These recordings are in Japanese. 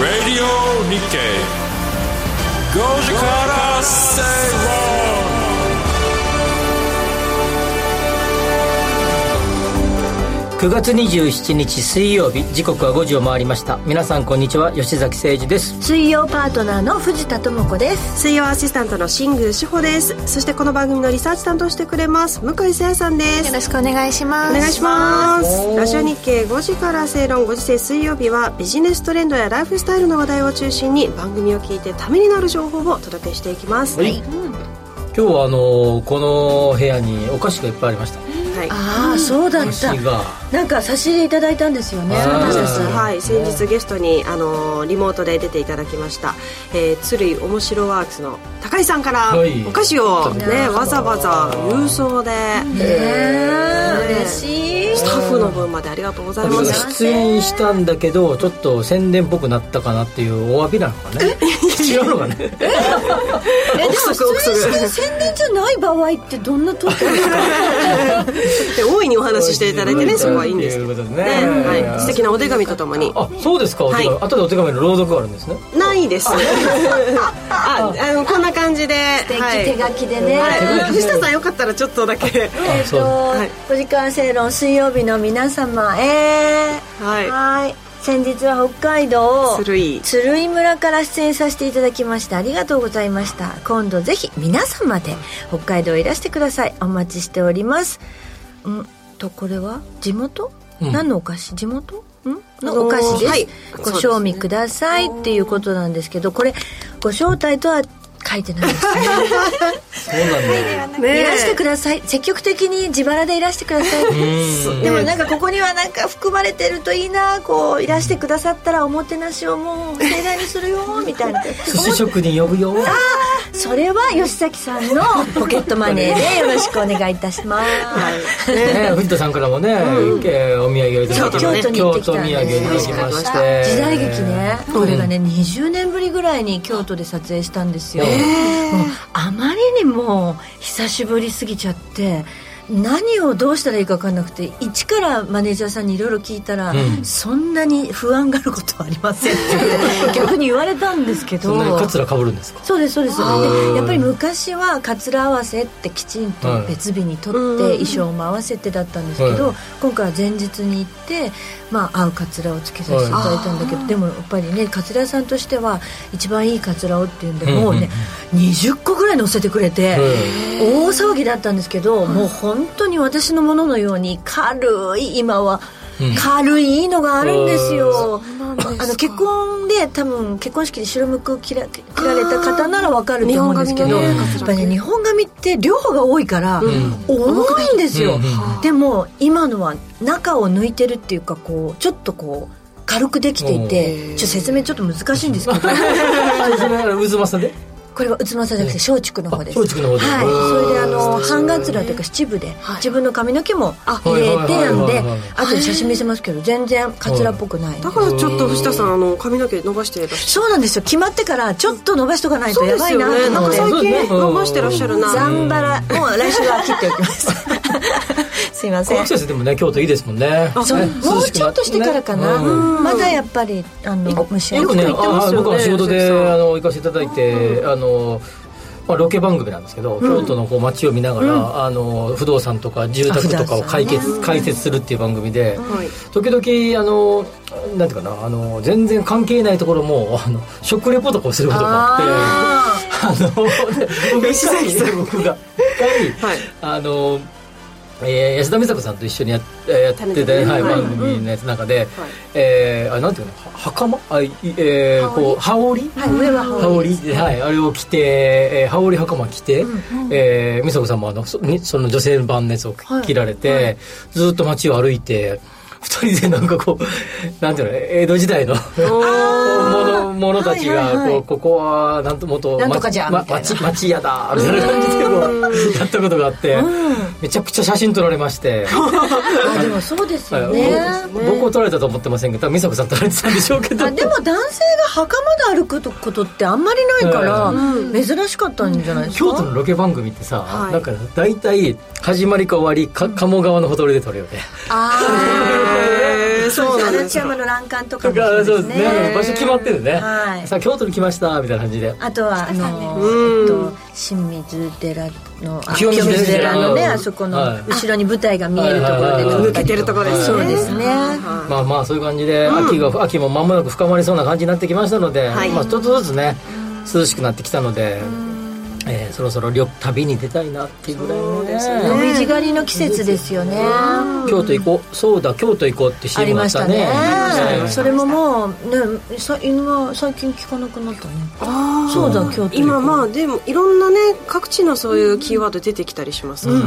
Radio Nikkei 5時から正論 9月27日水曜日時刻は5時を回りました。皆さんこんにちは吉崎誠二です。水曜パートナーの藤田智子です。水曜アシスタントの新宮志保です。そしてこの番組のリサーチ担当してくれます向井沙耶さんです。よろしくお願いします。お願いします。ラジオ日経5時から正論5時制水曜日はビジネストレンドやライフスタイルの話題を中心に番組を聞いてためになる情報をお届けしていきます。はい、今日はあのこの部屋にお菓子がいっぱいありましたはい。ああそうだおった。なんか差し入れいただいたんですよね。そうなんです。はい、先日ゲストにあのリモートで出ていただきました、えー、鶴井おもしろワークスの高井さんからはい。お菓子をね、わざわざ郵送で、嬉しい。スタッフの分までありがとうございます。出演したんだけどちょっと宣伝っぽくなったかなっていうお詫びなのかね。違うのかね。えでも憶測出演して宣伝じゃない場合ってどんな時ですか？で 大いにお話ししていただいてね。そこはいいんですということでねねはい、素敵なお手紙とともに。あそうですかはい。後でお手紙の朗読があるんですね。ないです。ああのこんな感じで。手書きでね、はい、藤田さんよかったらちょっとだけ。えっと、お時間正論水曜日の皆様えー、はい。はい。先日は北海道鶴井。鶴居村から出演させていただきましてありがとうございました。今度ぜひ皆様で北海道へいらしてください。お待ちしておりますん。とこれは？地元、うん。何のお菓子？地元？ん？のお菓子です、はい。ご賞味くださいっていうことなんですけどこれご招待とは書いてないですね。そうなんだねいらしてください。積極的に自腹でいらしてくださいうん。でもなんかここにはなんか含まれてるといいなこういらしてくださったらおもてなしをもう盛大にするよみたいな。寿司職人呼ぶよ。それは吉崎さんのポケットマネーでよろしくお願いいたします、ね、藤田さんからもね、えーお土産をいただきまして京都に行ってきたまして。時代劇ね。これがね20年ぶりぐらいに京都で撮影したんですよ、もうあまりにも久しぶりすぎちゃって何をどうしたらいいか分かんなくて一からマネージャーさんにいろいろ聞いたら、ん。そんなに不安があることはありませんって 逆に言われたんですけど。そんなにカツラかぶるんですか？そうですそうです。でやっぱり昔はカツラ合わせってきちんと別日に取って衣装も合わせてだったんですけど、はい今回は前日に行って、まあ、合うカツラをつけさせてい。ただいたんだけど、でもやっぱりねカツラ屋さんとしては一番いいカツラをっていうんで、もうね20個ぐらい乗せてくれて、大騒ぎだったんですけど、もう本当に私のもののように軽い今はうん。軽いいいのがあるんですよ、あの結婚で多分結婚式で白むくを着ら着られた方ならわかると思うんですけど、やっぱりね日本髪って量が多いから、重いんですよ、うん。でも今のは中を抜いてるっていうかこうちょっとこう軽くできていてちょっと説明ちょっと難しいんですけど。あそれは渦政で？これは宇都宮じゃなくて松竹の方です。あ松竹の方ではい。それであの半ガツラというか七分で自分の髪の毛も入れてなんであとで写真見せますけど全然カツラっぽくない。だからちょっと藤田さんあの髪の毛伸ばしてらっしそうなんですよ。決まってからちょっと伸ばしとかないとゃるやばいなと思って。最近うん。伸ばしてらっしゃるな。ザンバラもう来週は切っておきます すいません。この季節でもね京都いいですもんね。そう。ねもうちょっとしてからかな、ねうん。まだやっぱりあの蒸しよくねよね。あ僕は仕事であの行かせていただいてあのまあ、ロケ番組なんですけど、京都のこう街を見ながら、あの不動産とか住宅とかを解決、解説するっていう番組で、はい。時々あのなんていうかなあの全然関係ないところもあの食レポとかをすることがあってあの僕が一回、はい。あのえー安田美沙子さんと一緒にやえーやってて、はい、番組のやつの中で、えーあなんていうのは袴あいえーこう羽織？はい上は羽羽織？織はい、あれを着て、えー羽織袴着て、えー美沙子さんもあのそにその女性版のやつを着られて、ずっと街を歩いて二人でなんかこうなんていうの江戸時代のもの者たちがこう、はいはいはい。ここはなんともとなんとかじゃま町町屋だみたいな感じでこうやったことがあって、めちゃくちゃ写真撮られまして、あでもそうですよね。はい。僕を撮られたと思ってませんけど多分美佐子さん撮られてたんでしょうけど。あでも男性が袴で歩くことってあんまりないから、珍しかったんじゃないですか？京都のロケ番組ってさ、はい。なんか大体始まりか終わりか鴨川のほとりで撮るよね。へーそうなんでの欄干とかとかもそうです。ねね場所決まってるね、はい。さあ京都に来ましたみたいな感じで。あとはあの、うん。えっと、清水寺のあ清水寺。のねうんあそこのはい。後ろに舞台が見えるところで抜けてるところですね。そうですね。まあまあそういう感じで、秋が秋も間もなく深まりそうな感じになってきましたので、はい。まあちょっとずつね涼しくなってきたので、えーそろそろ旅旅に出たいなっていうぐらいのねですね。紅葉狩りの季節ですよね。京都行こう。そうだ京都行こうってあ CM りがあっね。ましたたね。ええそれももうねさ犬が最近聞かなくなったね。あー。そうだ京都行こう。今まあでもいろんなね各地のそういうキーワード出てきたりしますからね、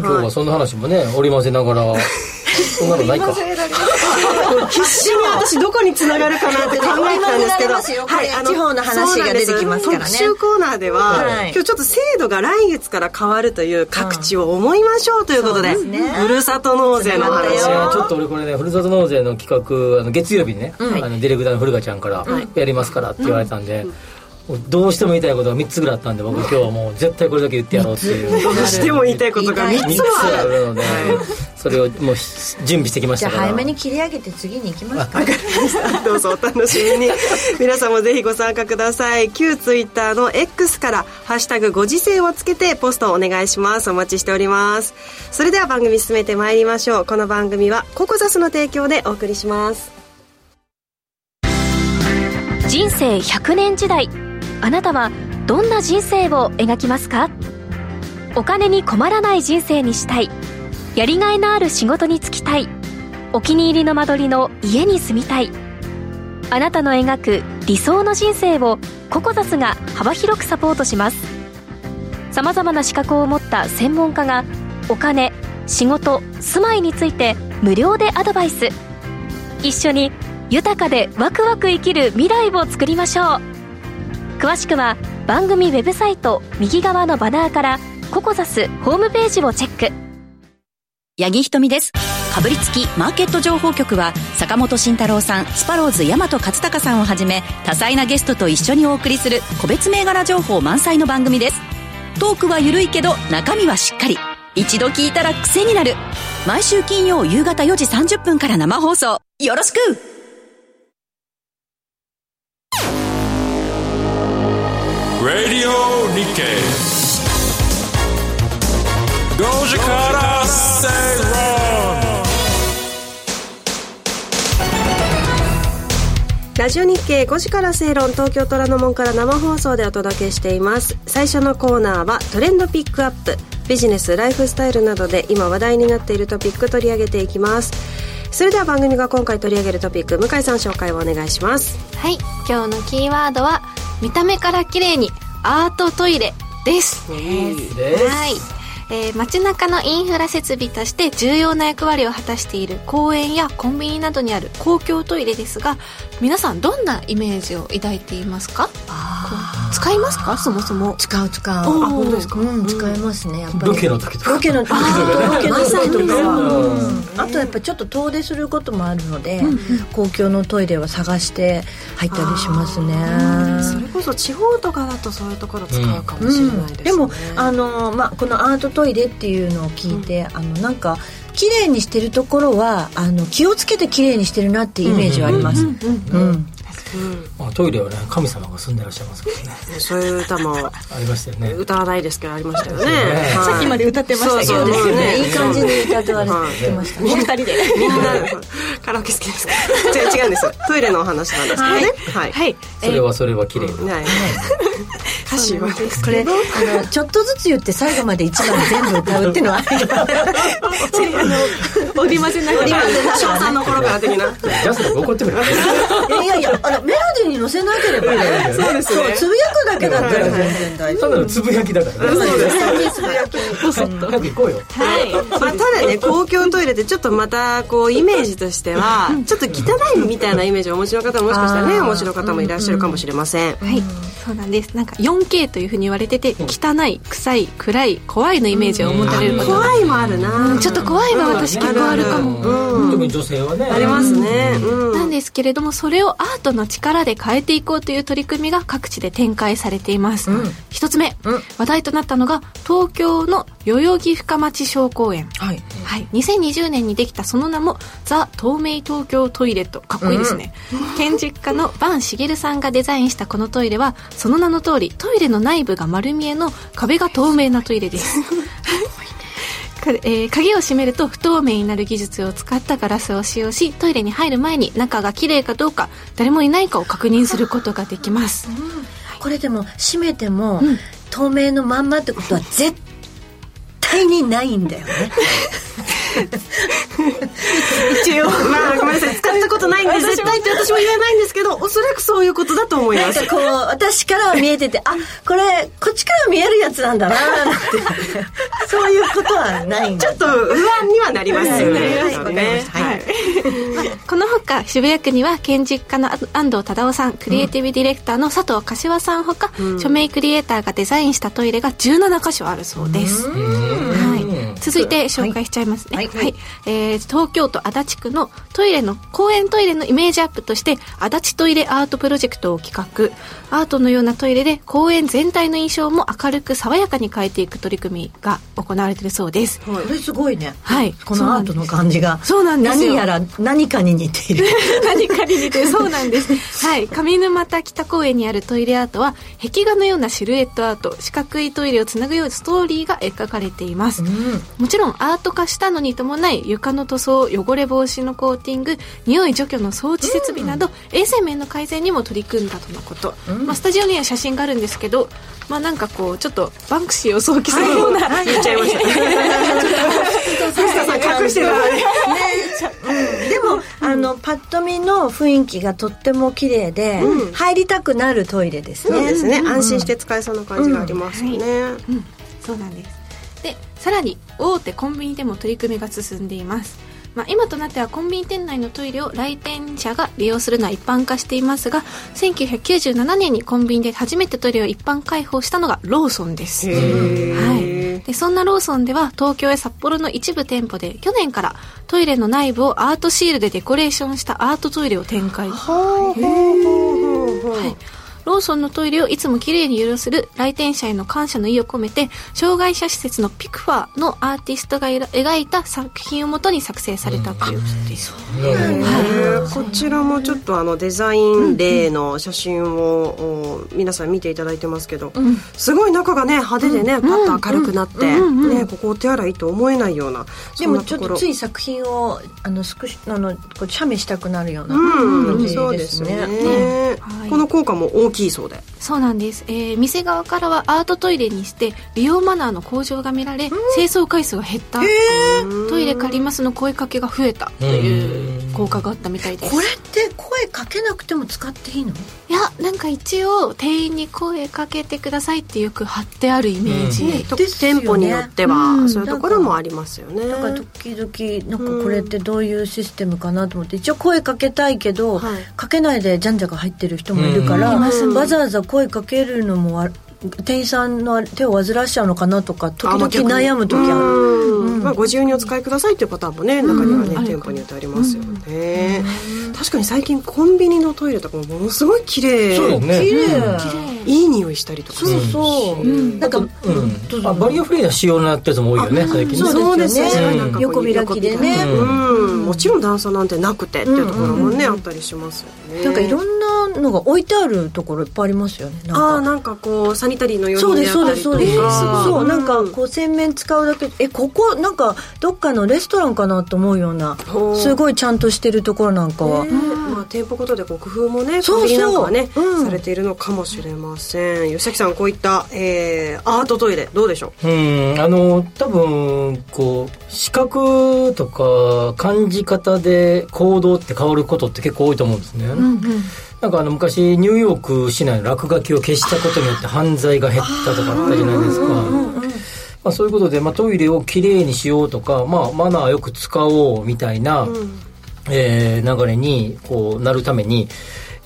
今日はそんな話もね織り交ぜながら そんなのないか。必死に私どこにつながるかなって考えてたんですけど、織り交ぜられますよこれ。地方の話が出てきますからね。特集コーナーでは、はい。今日ちょっと制度が来月から変わるという各地を思いましょうということで,、そうですね。ふるさと納税の話えそうだよーちょっと俺これねふるさと納税の企画あの月曜日にね、あのディレクターの古賀ちゃんからやりますからって言われたんで、もうどうしても言いたいことが3つぐらいあったんで僕今日はもう絶対これだけ言ってやろうっていう。どうしても言いたいことが3 3つある。ので、それをもう準備してきましたから。あ早めに切り上げて次に行きますか。どうぞお楽しみに。皆さんもぜひご参加ください。旧ツイッターの X から「ハッシュタグご時世」をつけてポストお願いします。お待ちしております。それでは番組進めてまいりましょう。この番組はココザスの提供でお送りします。人生100年時代あなたはどんな人生を描きますか？お金に困らない人生にしたい。やりがいのある仕事に就きたい。お気に入りの間取りの家に住みたい。あなたの描く理想の人生をココザスが幅広くサポートします。さまざまな資格を持った専門家がお金仕事住まいについて無料でアドバイス。一緒に豊かでワクワク生きる未来を作りましょう。詳しくは番組ウェブサイト右側のバナーからココザスホームページをチェック八木ひとみです。かぶりつきマーケット情報局は、坂本慎太郎さん、スパローズ大和勝孝さんをはじめ、多彩なゲストと一緒にお送りする個別銘柄情報満載の番組です。トークは緩いけど、中身はしっかり。一度聞いたら癖になる。毎週金曜夕方4時30分から生放送。よろしく Radio Nikkei 5時から正論ラジオ日経5時から正論東京虎ノ門から生放送でお届けしています。最初のコーナーはトレンドピックアップビジネスライフスタイルなどで今話題になっているトピック取り上げていきます。それでは番組が今回取り上げるトピック向井さん紹介をお願いします。はい今日のキーワードは見た目から綺麗にアートトイレです。です。はい、えー街中のインフラ設備として重要な役割を果たしている公園やコンビニなどにある公共トイレですが皆さんどんなイメージを抱いていますか？こう使いますか？そもそも。使う使う。あ本当ですか？うん使いますねやっぱり。ロケの時とか。ロケの時とか。ロケの時とか。うんうん。あとやっぱちょっと遠出することもあるので公共のトイレは探して入ったりしますね。それこそ地方とかだとそういうところ使うかもしれないですね、でもあの、まあ、このアートトイレっていうのを聞いて、あのなんか綺麗にしてるところはあの気をつけて綺麗にしてるなっていうイメージはあります、うんまあ、トイレはね神様が住んでらっしゃいますからね。そういう歌もありましたよね。歌わないですけどありましたよね。ね。はい。さっきまで歌ってましたけどそうそうね。い。い感じに歌われてましたね、二人で。みんなカラオケ好きですか？違う違うんです。よトイレのお話なんですけどね。はい、はい。それはそれは綺麗にはい。歌詞はこれあのちょっとずつ言って最後まで一番全部歌うっていうのは 織り交ぜながら。今小3の頃から。的なジャスラック怒ってくれいやいやあのメ ロ字に載せなければね。そうですね。つぶやくだけだったら全然大丈ただのつぶやきだからね。そうです夫つぶやき。早く行こうよ。はい。まあ、ただね公共トイレってちょっとまたこうイメージとしてはちょっと汚いみたいなイメージをお持ちの方ももしかしたらねお持ちの方もいらっしゃるかもしれません、はい、そうなんです。なんか 4K というふうに言われてて汚い臭い暗い怖いのイメージを持たれる方が。怖いもあるな、ちょっと怖いは私結構あるかも。特に女性はね。ありますね、うん。なんですけれどもそれをアートの力で変えていこうという取り組みが各地で展開されています、一つ目、話題となったのが東京の代々木深町小公園。はい。はい、2020年にできたその名もザ・透明東京トイレットかっこいいですね、建築家の坂茂さんがデザインしたこのトイレはその名の通りトイレの内部が丸見えの壁が透明なトイレです。か えー鍵を閉めると不透明になる技術を使ったガラスを使用しトイレに入る前に中が綺麗かどうか誰もいないかを確認することができます。これでも閉めても、透明のまんまってことは絶対にないんだよね 一応。まあごめんなさい。使ったことないんで絶対って私も言えないんですけどおそらくそういうことだと思います。なんかこう私からは見えててあこれこっちから見えるやつなんだななんて。そういうことはないんだ。ちょっと不安にはなりますよね、このほか渋谷区には建築家の安藤忠夫さんクリエイティブディレクターの佐藤柏さんほか、署名クリエイターがデザインしたトイレが17箇所あるそうです、はい、続いて紹介しちゃいますね、ははい。いえー東京都足立区のトイレの公園トイレのイメージアップとして足立トイレアートプロジェクトを企画。アートのようなトイレで公園全体の印象も明るく爽やかに変えていく取り組みが行われているそうです、これすごいね。はい。このアートの感じが。そうなんですよ。何やら何かに似ている。何かに似てそうなんです。はい。上沼田北公園にあるトイレアートは壁画のようなシルエットアート四角いトイレをつなぐようなストーリーが描かれています、もちろんアート化したのに伴い床の塗装汚れ防止のコーティング匂い除去の装置設備など、衛生面の改善にも取り組んだとのこと、まあ、スタジオには写真があるんですけどまあなんかこうちょっとバンクシーを想起するような、言っちゃいました藤田さん隠してた。ね。でもあのパッと見の雰囲気がとっても綺麗で、入りたくなるトイレですね。そうですね、安心して使えそうな感じがありますよね、うん、そうなんです。でさらに大手コンビニでも取り組みが進んでいます、まあ、今となってはコンビニ店内のトイレを来店者が利用するのは一般化していますが1997年にコンビニで初めてトイレを一般開放したのがローソンです。はい、でそんなローソンでは東京や札幌の一部店舗で去年からトイレの内部をアートシールでデコレーションしたアートトイレを展開。はい、ローソンのトイレをいつもきれいに許する来店者への感謝の意を込めて障害者施設のピクファーのアーティストが描いた作品をもとに作成されたという。ことです、こちらもちょっとあのデザイン例の写真をお皆さん見ていただいてますけど、すごい中がね派手でね、パッと明るくなって、ね、ここお手洗いと思えないようなでもちょっとつい作品をあのスクシあのこう写メしたくなるようなうん、感じそうでですすねね。はい。この効果も大きいそうで。そうなんです、えー店側からはアートトイレにして利用マナーの向上が見られ、清掃回数が減った、トイレ借りますの声かけが増えた。という効果があったみたいです。これって声かけなくても使っていいの？いやなんか一応店員に声かけてくださいってよく貼ってあるイメージ、とですよね。店舗によっては、そういうところもありますよね。なんか時々なんかこれってどういうシステムかなと思って一応声かけたいけど、はい。かけないでじゃんじゃが入ってる人もいるから、わざわざ声かけるのもわ店員さんの手を煩わしちゃうのかなとか時々悩む時ある。うん。まあ、ご自由にお使いくださいっていうパターンもね中にはね、店舗によってありますよね、確かに最近コンビニのトイレとかもものすごい綺麗。そうね。綺麗。いい匂いしたりとか。そうそう、なんか、うん。あバリアフリーな仕様になったやつも多いよね最近ね。そうですよね。ん。横開きでね。うん、もちろん段差なんてなくてっていうところもね、あったりしますよね。なんかいろんなのが置いてあるところいっぱいありますよね。なんか。ああなんかこうサニタリーの用そう品でそうですあったりとですかそうです。そう。なんかうんこう洗面使うだけえここなんかどっかのレストランかなと思うようなすごいちゃんとしてるところなんかは、ね。まあ、店舗ごとでこう工夫もねそうそう。コンビニなんかはね、うん。されているのかもしれません。吉崎さんこういった、えー、アートトイレどうでしょう？んあの多分こう視覚とか感じ方で行動って変わることって結構多いと思うんですね、なんかあの昔ニューヨーク市内の落書きを消したことによって犯罪が減ったとかあったじゃないですか。まあ、そういうことで、まあ、トイレをきれいにしようとか、まあ、マナーよく使おうみたいな、えー流れにこうなるために、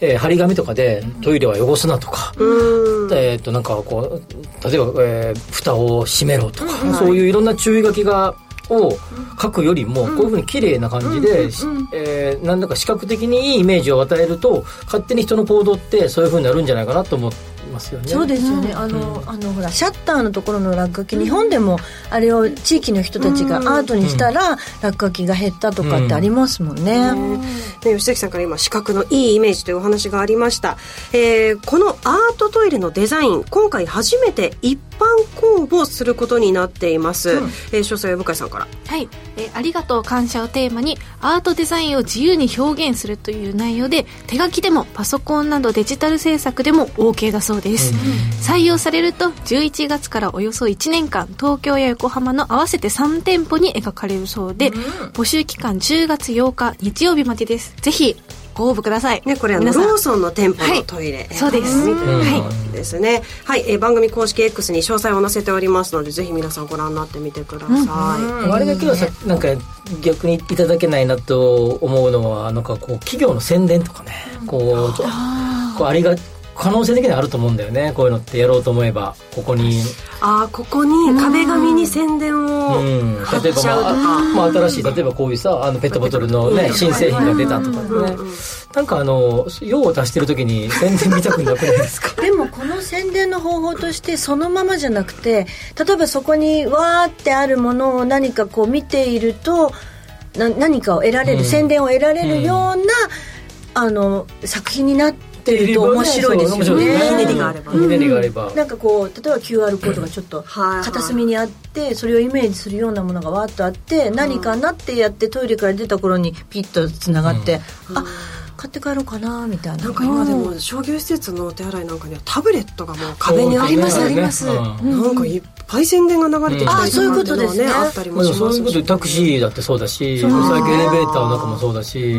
えー張り紙とかでトイレは汚すなとか、えー、となんかこう例えば、えー蓋を閉めろとか、そういういろんな注意書きがを書くよりも、こういうふうに綺麗な感じで、しえーなんだか視覚的にいいイメージを与えると勝手に人の行動ってそういうふうになるんじゃないかなと思いますよね。そうですよね、あの、あのほらシャッターのところの落書き、日本でもあれを地域の人たちがアートにしたら、落書きが減ったとかってありますもんね、ね、吉崎さんから今視覚のいいイメージというお話がありました、えーこのアートトイレのデザイン今回初めて一般公募することになっています、えー詳細は向井さんから。はい、えーありがとう感謝をテーマにアートデザインを自由に表現するという内容で手書きでもパソコンなどデジタル制作でも OK だそうです、採用されると11月からおよそ1年間東京や横浜の合わせて3店舗に描かれるそうで、募集期間10月8日日曜日までです。ぜひご応募ください、ね、これあの皆さん。ローソンの店舗はい。のトイレ、そうです。はたい。ですね。はい、えー番組公式 X に詳細を載せておりますのでぜひ皆さんご覧になってみてください、あれだけはさなんか逆にいただけないなと思うのはなんかこう企業の宣伝とかね。こうこうありが可能性的にはあると思うんだよね。こういうのってやろうと思えばここに、ああここに壁紙に宣伝をうん、貼っ例えば、ちゃうとか、まあ、まあ新しい例えばこういうさあのペットボトルのね新製品が出たとかね。なんかあの用を足してる時に宣伝見たくなくないですか？でもこの宣伝の方法としてそのままじゃなくて例えばそこにわーってあるものを何かこう見ているとな何かを得られる、うん。宣伝を得られるような、あの作品になってると面白いですよね。そう面白いですひね。りがあればひねりがあれば、なんかこう例えば QR コードがちょっと片隅にあってそれをイメージするようなものがわーっとあって何かなってやってトイレから出た頃にピッとつながって、あ買って帰ろうかなみたいな。なんか今でも商業施設のお手洗いなんかにはタブレットがもう壁にありますあります。うん。なんかいっぱい宣伝が流れてきたりあそういうことですね。あったりまあ、もします。そういうことでタクシーだってそうだし最近エレベーターの中もそうだし、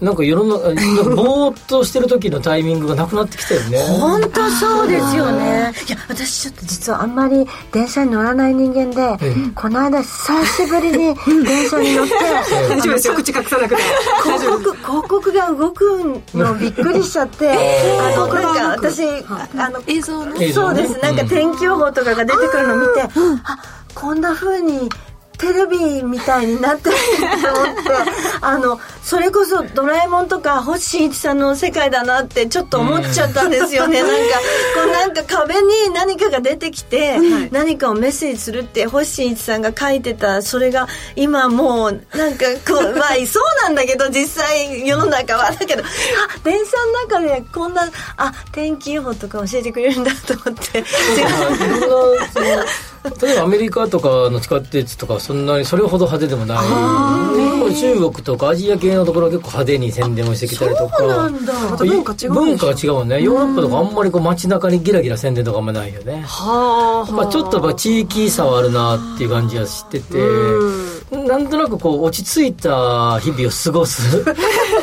なんか世の中ぼーっとしてる時のタイミングがなくなってきたよね。本当そうですよね。いや私ちょっと実はあんまり電車に乗らない人間で、えこの間久しぶりに電車に乗って 大丈夫ですよ。口隠さなくて。広告広告が動くのびっくりしちゃって、あのなんか私、あの映像の？そうです。なんか天気予報とかが出てくるのを見て、あこんな風にテレビみたいになってると思ってあのそれこそ「ドラえもん」とか星新一さんの世界だなってちょっと思っちゃったんですよね、なん。かこうなんか壁に何かが出てきて、何かをメッセージするって星新一さんが書いてたそれが今もうなんかこうまあそうなんだけど実際世の中は。だけど あ電車の中でこんなあ天気予報とか教えてくれるんだと思って 例えばアメリカとかの地下鉄とかそんなにそれほど派手でもない。中国とかアジア系のところは結構派手に宣伝をしてきたりとか。そうなんだ。また文化違う文化が違うもんね。ヨーロッパとかあんまりこう街中にギラギラ宣伝とかあんまないよね。はあまあ、ちょっとやっぱ地域差はあるなっていう感じはしててなんとなくこう落ち着いた日々を過ごす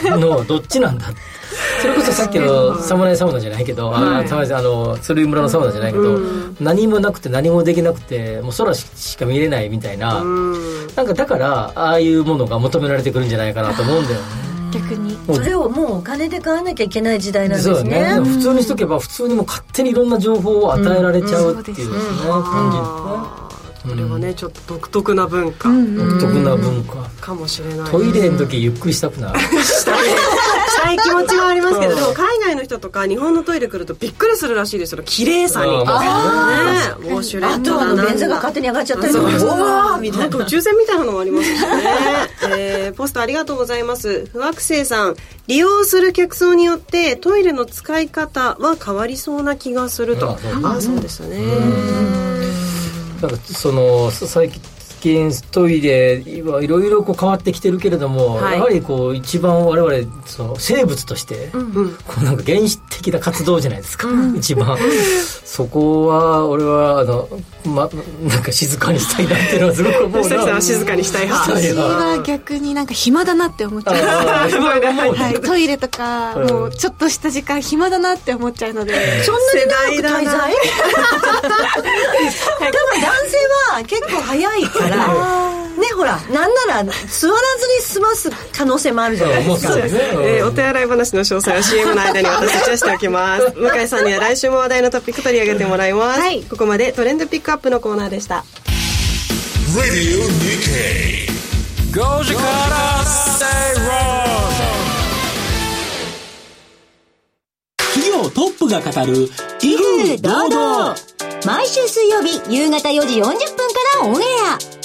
のは どっちなんだ？それこそさっきの侍サウナじゃないけど、あー侍あの鶴居村のサウナじゃないけど、何もなくて何もできなくてもう空しか見れないみたいな、なんかだからああいうものが求められてくるんじゃないかなと思うんだよね。逆に。それをもうお金で買わなきゃいけない時代なんですね。ね。普通にしとけば普通にもう勝手にいろんな情報を与えられちゃうっていうですね、感じですねこれはねちょっと独特な文化独特な文化。かもしれない。トイレの時ゆっくりしたくなる。したい。気持ちはありますけどでも海外の人とか日本のトイレ来るとびっくりするらしいですよ綺麗さに。あーまあねウォシュレッあとあト便座がだ勝手に上がっちゃったり。とかそう。おーみたないんか宇宙船みたいなのもありますしね、えーポストありがとうございます。不惑星さん利用する客層によってトイレの使い方は変わりそうな気がすると。ああそうですねなんかその最近近トイレはいろいろこう変わってきてるけれども、はい。やはりこう一番我々その生物として、こうなんか原始的な活動じゃないですか、一番。そこは俺はあの、ま、なんか静かにしたいなっていうのはすごく思う吉崎さんは静かにしたい派私は逆になんか暇だなって思っちゃう。はい、トイレとか、うん。もうちょっとした時間暇だなって思っちゃうので、そんなに長く滞在？多分男性は結構早いから ねほらなんなら座らずに済ます可能性もあるじゃないですか。そうですね、えーお手洗い話の詳細は CM の間に私たちはしておきます。向井さんには来週も話題のトピック取り上げてもらいます、はい。ここまでトレンドピックアップのコーナーでした。Radio Nikkei. 企業トップが語る威風堂々。毎週水曜日夕方4時40分からオンエア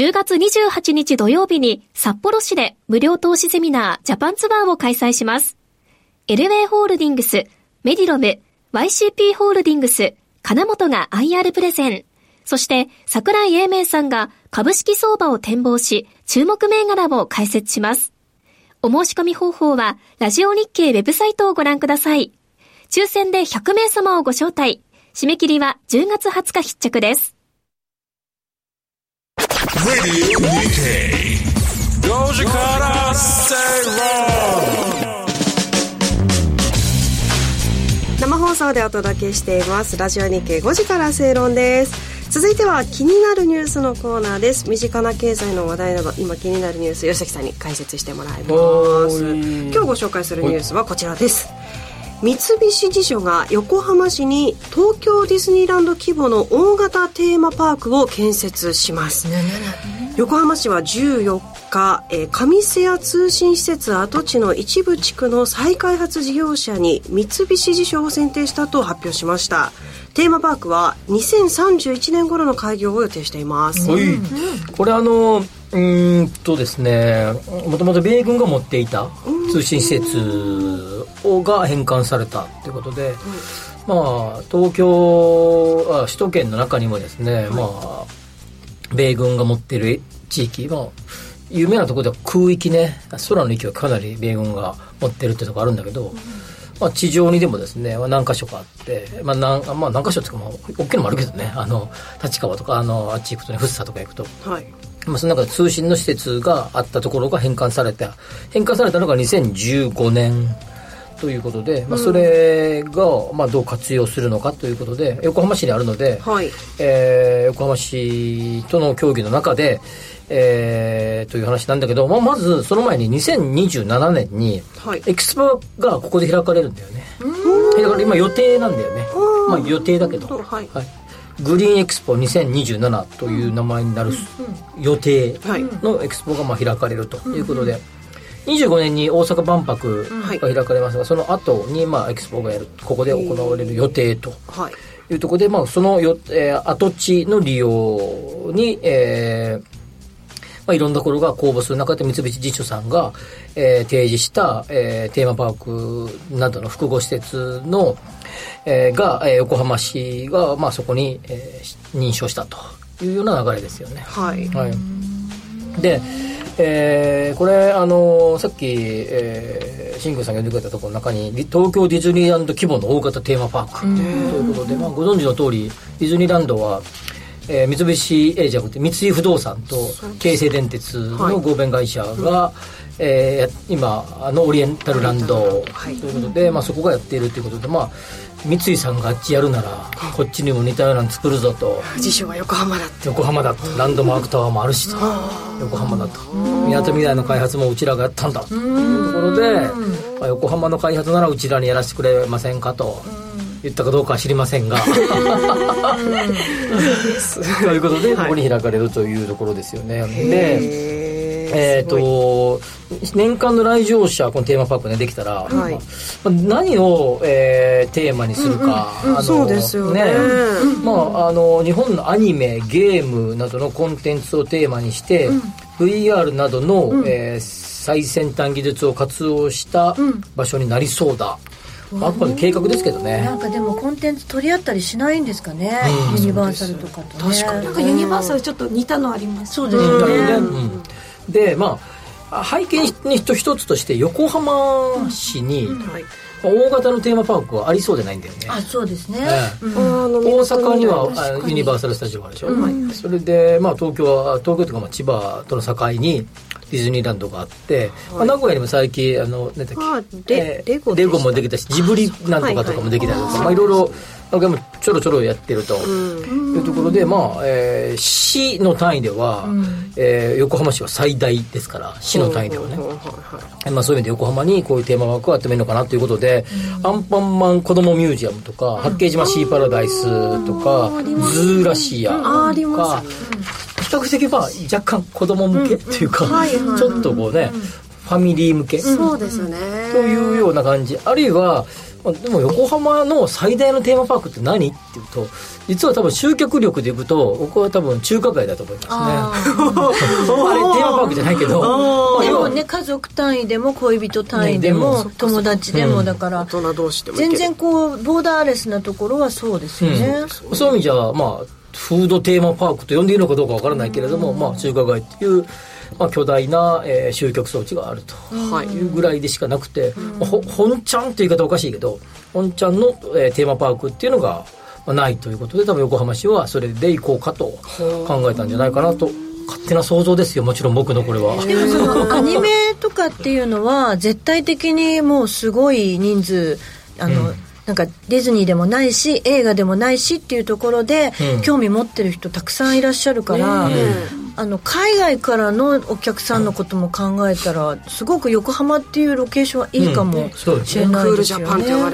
10月28日土曜日に札幌市で無料投資セミナージャパンツアーを開催します。エルウェイホールディングス、メディロム、YCP ホールディングス、金本が IR プレゼン、そして桜井英明さんが株式相場を展望し、注目銘柄を解説します。お申し込み方法は、ラジオ日経ウェブサイトをご覧ください。抽選で100名様をご招待。締め切りは10月20日必着です。Nikkei. Goji Kara Say Wrong. 生放送でお届けしています。ラジオ日経5時から正論です。続いては気になるニュースのコーナーです。身近な経済の話題など今気になるニュース吉崎さんに解説してもらいます。はい。今日ご紹介するニュースはこちらです三菱地所が横浜市に東京ディズニーランド規模の大型テーマパークを建設します。横浜市は14日、えー上瀬谷通信施設跡地の一部地区の再開発事業者に三菱地所を選定したと発表しました。テーマパークは2031年頃の開業を予定しています、はい、これあのうーんとですねもともと米軍が持っていた通信施設をが返還されたということで、まあ東京あ首都圏の中にもですね、まあ米軍が持っている地域まあ有名なところでは空域ね空の域はかなり米軍が持ってるってとこあるんだけど、まあ、地上にでもですね、まあ、何箇所かあって、まあ何まあ、何箇所っていうか、まあ、大きいのもあるけどねあの立川とかあのあっち行くとね福生とか行くと。はい。まあ、その中で通信の施設があったところが返還された。返還されたのが2015年ということで、まあ、それが、まあ、どう活用するのかということで横浜市にあるので、はい。えー横浜市との協議の中で、えーという話なんだけど、まあ、まずその前に2027年にはい。エキスポがここで開かれるんだよね。だから今予定なんだよね。まあ予定だけど、はい。グリーンエクスポ2027という名前になる予定はい。のエクスポがまあ開かれるということで、25年に大阪万博が開かれますが、その後にまあエクスポがやるここで行われる予定とはい。いうところで、まあ、そのよ、えー跡地の利用に、えーまあ、いろんなところが公募する中で三菱地所さんが、えー提示した、えーテーマパークなどの複合施設の、えーが、えー横浜市が、まあ、そこに、えーし認証したというような流れですよね。はい。はい、で、えーこれあのさっき、えー、新宮さんが呼んでくれたところの中にり東京ディズニーランド規模の大型テーマパークということで、まあ、ご存知の通りディズニーランドは、えー三菱えーじゃなくて三井不動産と京成電鉄の合弁会社が、えー今あのオリエンタルランドということで、まあ、そこがやっているということで、まあ、三井さんがあっちやるならこっちにも似たようなの作るぞと。辞書は横浜だって。横浜だと。ランドマークタワーもあるしと。横浜だと。みなとみらいの開発もうちらがやったんだ。というところで、まあ、横浜の開発ならうちらにやらせてくれませんかと。言ったかどうかは知りませんが。ということでここに開かれるというところですよね。でえっ、と年間の来場者このテーマパークねできたら、はい。まあ何を、えーテーマにするか、あのそうですよね。まああの日本のアニメゲームなどのコンテンツをテーマにして、VR などの、えー最先端技術を活用した場所になりそうだ、あ。くまで計画ですけどね、なんかでもコンテンツ取り合ったりしないんですかね、ユニバーサルとかとね。なんかユニバーサルちょっと似たのありますそうですよね、うんでまあ背景に一つとして横浜市に、はい。大型のテーマパークはありそうでないんだよね、あそうですね、ええ。うん。あの大阪にはユニバーサル・スタジオがあるでしょ、それで、まあ、東京は東京というかまあ千葉との境にディズニーランドがあって、まあ、名古屋にも最近あの何だっけ、あレゴでしたレゴもできたしジブリなんとかとかもできたりとか、い。まあ、いろいろもちょろちょろやってると。いうところで、まあえー市の単位では、えー横浜市は最大ですから市の単位ではね、まあ、そういう意味で横浜にこういうテーマワークをやってもいいのかなということで、アンパンマン子供ミュージアムとか、八景島シーパラダイスとか、ズーラシアとか、比較的まあ若干子供向けっていうか、ちょっとこうね、ファミリー向けとそうですね。いうような感じ。あるいは、まあでも横浜の最大のテーマパークって何っていうと、実は多分集客力でいくと、僕は多分中華街だと思いますね。あ れテーマパークじゃないけど、でもね家族単位でも恋人単位でも、ね友達でもだから、大人同士でも全然こうボーダーレスなところはそうですよね、そういう意味じゃまあフードテーマパークと呼んでいいのかどうかわからないけれども、まあ、中華街っていう、まあ、巨大な、えー集客装置があると。い。うぐらいでしかなくて、まあほ本ちゃんって言い方おかしいけど本ちゃんの、えーテーマパークっていうのが、まあ、ないということで多分横浜市はそれで行こうかと考えたんじゃないかなと。勝手な想像ですよもちろん僕のこれは。でもその アニメとかっていうのは絶対的にもうすごい人数あの、なんかディズニーでもないし映画でもないしっていうところで、うん。興味持ってる人たくさんいらっしゃるから、あの海外からのお客さんのことも考えたらすごく横浜っていうロケーションはいいかもそうですね。しれないですよね。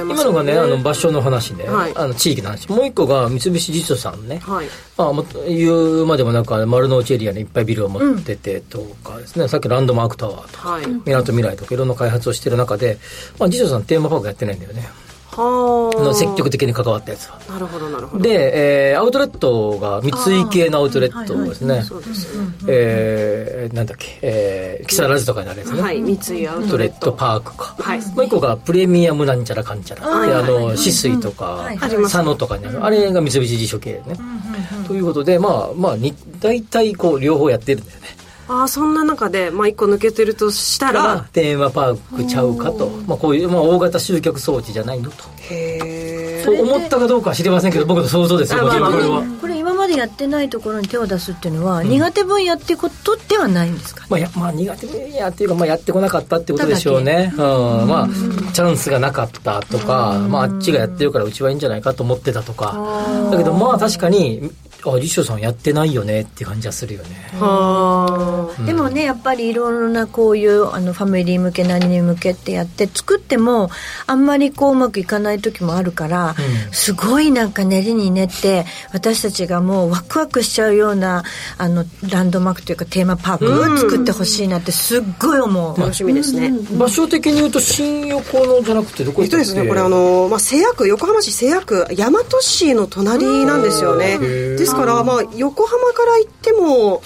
今のがね、あの場所の話ね、はい。あの地域の話。もう一個が三菱地所さんね。はい。まあ、言うまでもなく丸の内エリアにいっぱいビルを持っててとかですね、さっきランドマークタワーとか、はい。みなとみらいとかいろんな開発をしてる中で、まあ、地所さんテーマパークやってないんだよね。はあの積極的に関わったやつは。なるほどなるほどで、えーアウトレットが三井系のアウトレットですね。そうですねえーなんだっけ、えー木更津とかにあるやつね。はい三井アアウトレットパークか。はいもう一個がプレミアムなんちゃらかんちゃら。はいであの、はい止水とか、はい佐野とかにある。あれが三菱地所系ね。ということで、まあ、まあ、に大体こう、両方やってるんだよね。ああそんな中でまあ一個抜けてるとしたからら、テーマパークちゃうかと。まあ、こういう、まあ、大型集客装置じゃないのと。へえ思ったかどうかは知りませんけど、僕の想像ですよ、あもちろんこれは。これ今までやってないところに手を出すっていうのは、苦手分野っていうことではないんですか？まあ、やまあ、苦手分野っていうか、まあ、やってこなかったってことでしょうね。うん。まあ、チャンスがなかったとか、まあ、あっちがやってるからうちはいいんじゃないかと思ってたとか。だけど、まあ、確かに、あ、リショさんやってないよねって感じはするよね。はでもねやっぱりいろいろなこういうあのファミリー向け何に向けってやって作ってもあんまりこううまくいかない時もあるから、すごいなんか練りに練って私たちがもうワクワクしちゃうようなあのランドマークというかテーマパークを作ってほしいなってすっごい思う、楽しみですね、場所的に言うと、新横のじゃなくて、どこえっとですね、これあの、まあ、製薬、横浜市製薬、大和市の隣なんですよね。ですから、まあ、横浜から行っても、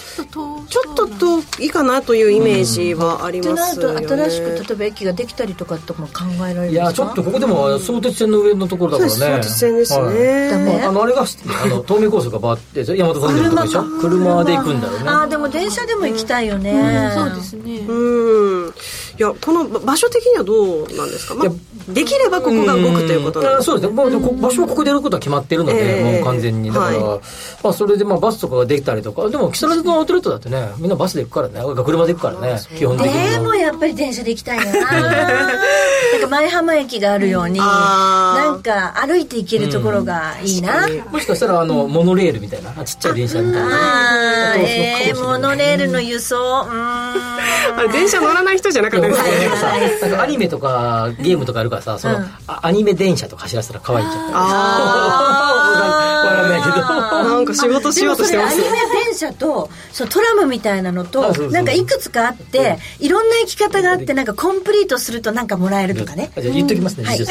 ちょっと遠いかなというイメージはありますよね。と新しく例えば駅ができたりとかとも考えられるんいや、ちょっとここでも、相鉄線の上のところだからね。そうです相鉄線ですね。はい。ダメ？あの、あれが、あの、東名高速がバーって、大和トンネルのとこでしょ？車で行くんだよね。ああでも電車でも行きたいよね、そうですね。うん。いや、この場所的にはどうなんですか、まあ、できればここが動くということなんですんそうですね、まあ、でもこ場所はここでやることは決まってるので、ええ。もう完全に。だから、はまあ、それでまあバスとかができたりとか。でも木更津のアウトレットだってねみんなバスで行くからね。車で行くからね基本的には。でもやっぱり電車で行きたいな。だかか前浜駅があるように、なんか歩いて行けるところがいいな。もしかしたら、あの、モノレールみたいな、ちっちゃい電車みたいな。あーえー、モノレールの輸送。うーん。電車乗らない人じゃなかったアニメとかゲームとかあるからさ、その、あアニメ電車とか走らせたら可愛いじゃん。あ わかんないけど。あ。なんか仕事しようとしてますでもそれアニメ電車とそのトラムみたいなのとなんかいくつかあっていろんな生き方があってなんかコンプリートするとなんかもらえるとかね。じゃあ言っときますね。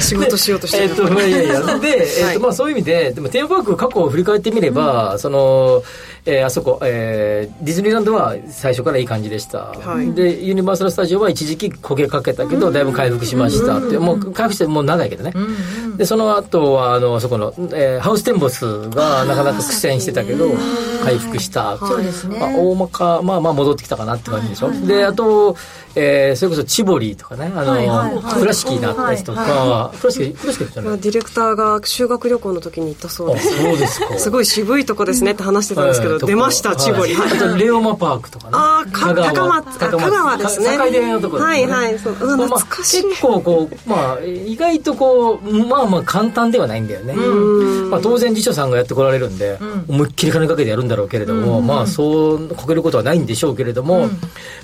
仕事しようとしてるえっと、いやいやい。や、で、えっと、まあそういう意味で、でもテーマパーク過去を振り返ってみれば、その、えーあそこ、えーディズニーランドは最初からいい感じでした。い。で、ユニバーサル・スタジオは一時期焦げかけたけど、だいぶ回復しましたって、もう回復してもう長いけどね。で、その後は、あの、あそこの、えーハウステンボスがなかなか苦戦してたけど、回復した。そうですね。まあ、大まか、まあまあ戻ってきたかなって感じでしょ。で、あと、えーそれこそチボリーとかね、あの、はいはいはい。倉敷になったやつとか、倉敷、倉敷じゃない？ディレクターが修学旅行の時に行ったそうあです。そうですか。すごい渋いとこですねって話してたんですけど、はい出ました、チボリ。はいあと、レオマパークとかね。あーか高松あ香川ですね。か境出のところはいはい。そう懐かしい。結構こう、まあ、意外とこう、まあまあ簡単ではないんだよね。まあ当然辞書さんがやってこられるんで、思いっきり金かけてやるんだろうけれども、まあそう、こけることはないんでしょうけれども、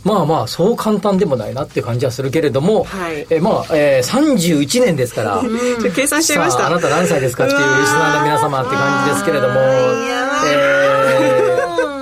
まあまあそう簡単でもないなって感じはするけれども、はい。えまあ、えー、31年ですから、ちょ計算しちゃいました。さああなた何歳ですかっていうリスナーの皆様って感じですけれども、え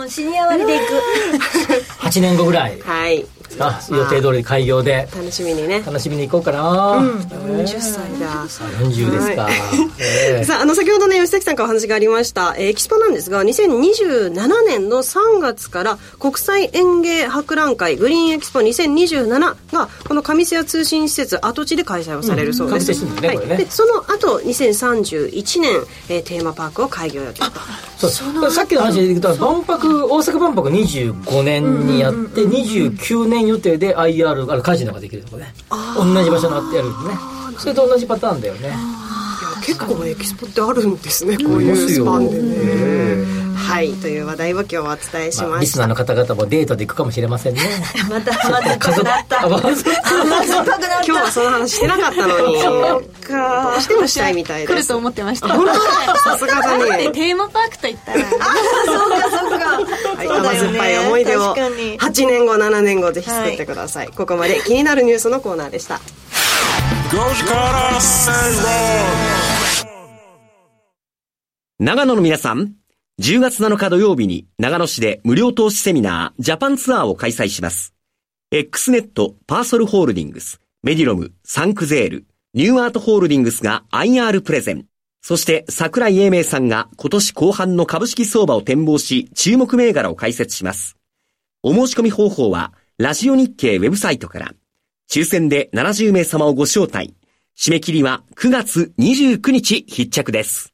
うんシニア割で行く。ー、8年後ぐらい。はい。あ予定通り開業で。楽しみにね。楽しみに行こうかな、40歳だ。40ですか、はい。えー さあ、あの、先ほどね、吉崎さんからお話がありました、えーエキスポなんですが、2027年の3月から国際園芸博覧会グリーンエキスポ2027が、この上瀬谷通信施設跡地で開催をされるそうです。でその後、2031年、えーテーマパークを開業予定さっきの話でいくと万博大阪万博25年にやって29年予定で IR あのカジノができるとこね。同じ場所になってやるんでねそれと同じパターンだよね。結構エキスポってあるんですね、こういうスパンでね。はい、という話題を今日はお伝えしまあ、ました。リスナーの方々もデートで行くかもしれませんね。またまた家族あまあ今日はその話してなかったのに。そうか。どうしてもしたいみたいです。来ると思ってました。本当さすがだね。でテーマパークと言ったら。はい、甘酸っぱい思い出を確かに8年後7年後ぜひ作ってください、ここまで気になるニュースのコーナーでした。5時から正論長野の皆さん、10月7日土曜日に長野市で無料投資セミナージャパンツアーを開催します。X ネット、パーソルホールディングス、メディロム、サンクゼール、ニューアートホールディングスが IR プレゼン。そして桜井英明さんが今年後半の株式相場を展望し、注目銘柄を解説します。お申し込み方法は、ラジオ日経ウェブサイトから。抽選で70名様をご招待。締め切りは9月29日必着です。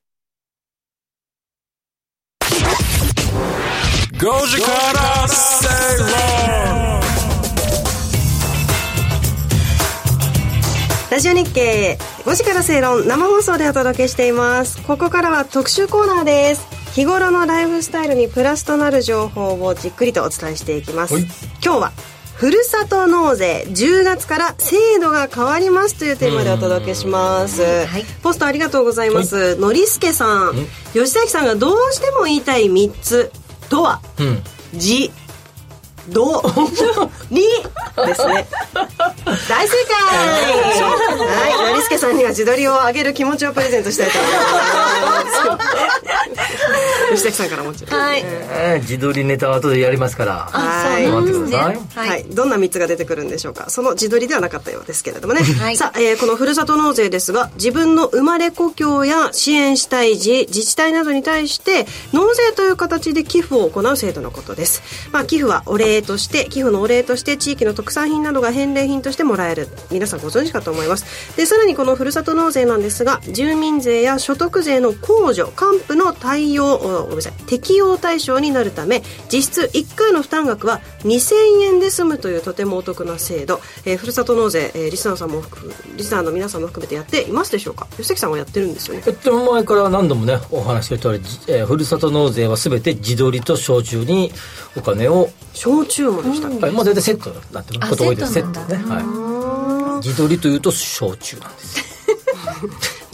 5時から正論ラジオ日経5時から正論生放送でお届けしています。ここからは特集コーナーです。日頃のライフスタイルにプラスとなる情報をじっくりとお伝えしていきます。はい。今日はふるさと納税。10月から制度が変わりますというテーマでお届けします、ポストありがとうございます、のりすけさん。吉崎さんがどうしても言いたい3つとは？うん。じどり ですね。大正解！はいのりすけさんには自撮りを上げる気持ちをプレゼントしたいと思います。吉崎さんからもちろん、はい。えー自撮りネタは後でやりますから。はい。待ってください。はい、どんな3つが出てくるんでしょうか？その自撮りではなかったようですけれどもね、はい。さあ、えーこのふるさと納税ですが自分の生まれ故郷や支援したい自自治体などに対して納税という形で寄付を行う制度のことです、まあ、寄付はお礼として寄付のお礼として地域の特産品などが返礼品としてもらえる。皆さんご存知かと思います。でさらにこのふるさと納税なんですが住民税や所得税の控除還付の対応おごめんなさい適用対象になるため実質1回の負担額は2000円で済むというとてもお得な制度、えーふるさと納税、えーリスナーさんもリスナーの皆さんも含めてやっていますでしょうか？吉崎さんはやってるんですよね。えっと前から何度もねお話ししてる通り、じえーふるさと納税は全て自撮りと焼酎にお金を、焼酎もでしたっけ、はい、まあ大体セットになってること多いで。すセセットね、はい、自撮りというと焼酎なんです。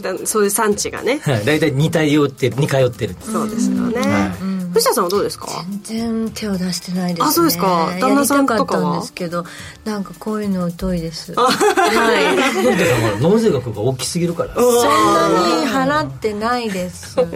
だそういう産地がね。はい。大体似通ってる似通ってる。そうですよね、はい藤田さんはどうですか？全然手を出してないですね。あそうですか。旦那さんとかはやりたかったんですけどなんかこういうの疎いです。あはい。本田さんは納税額が大きすぎるから。そんなに払ってないです。はい。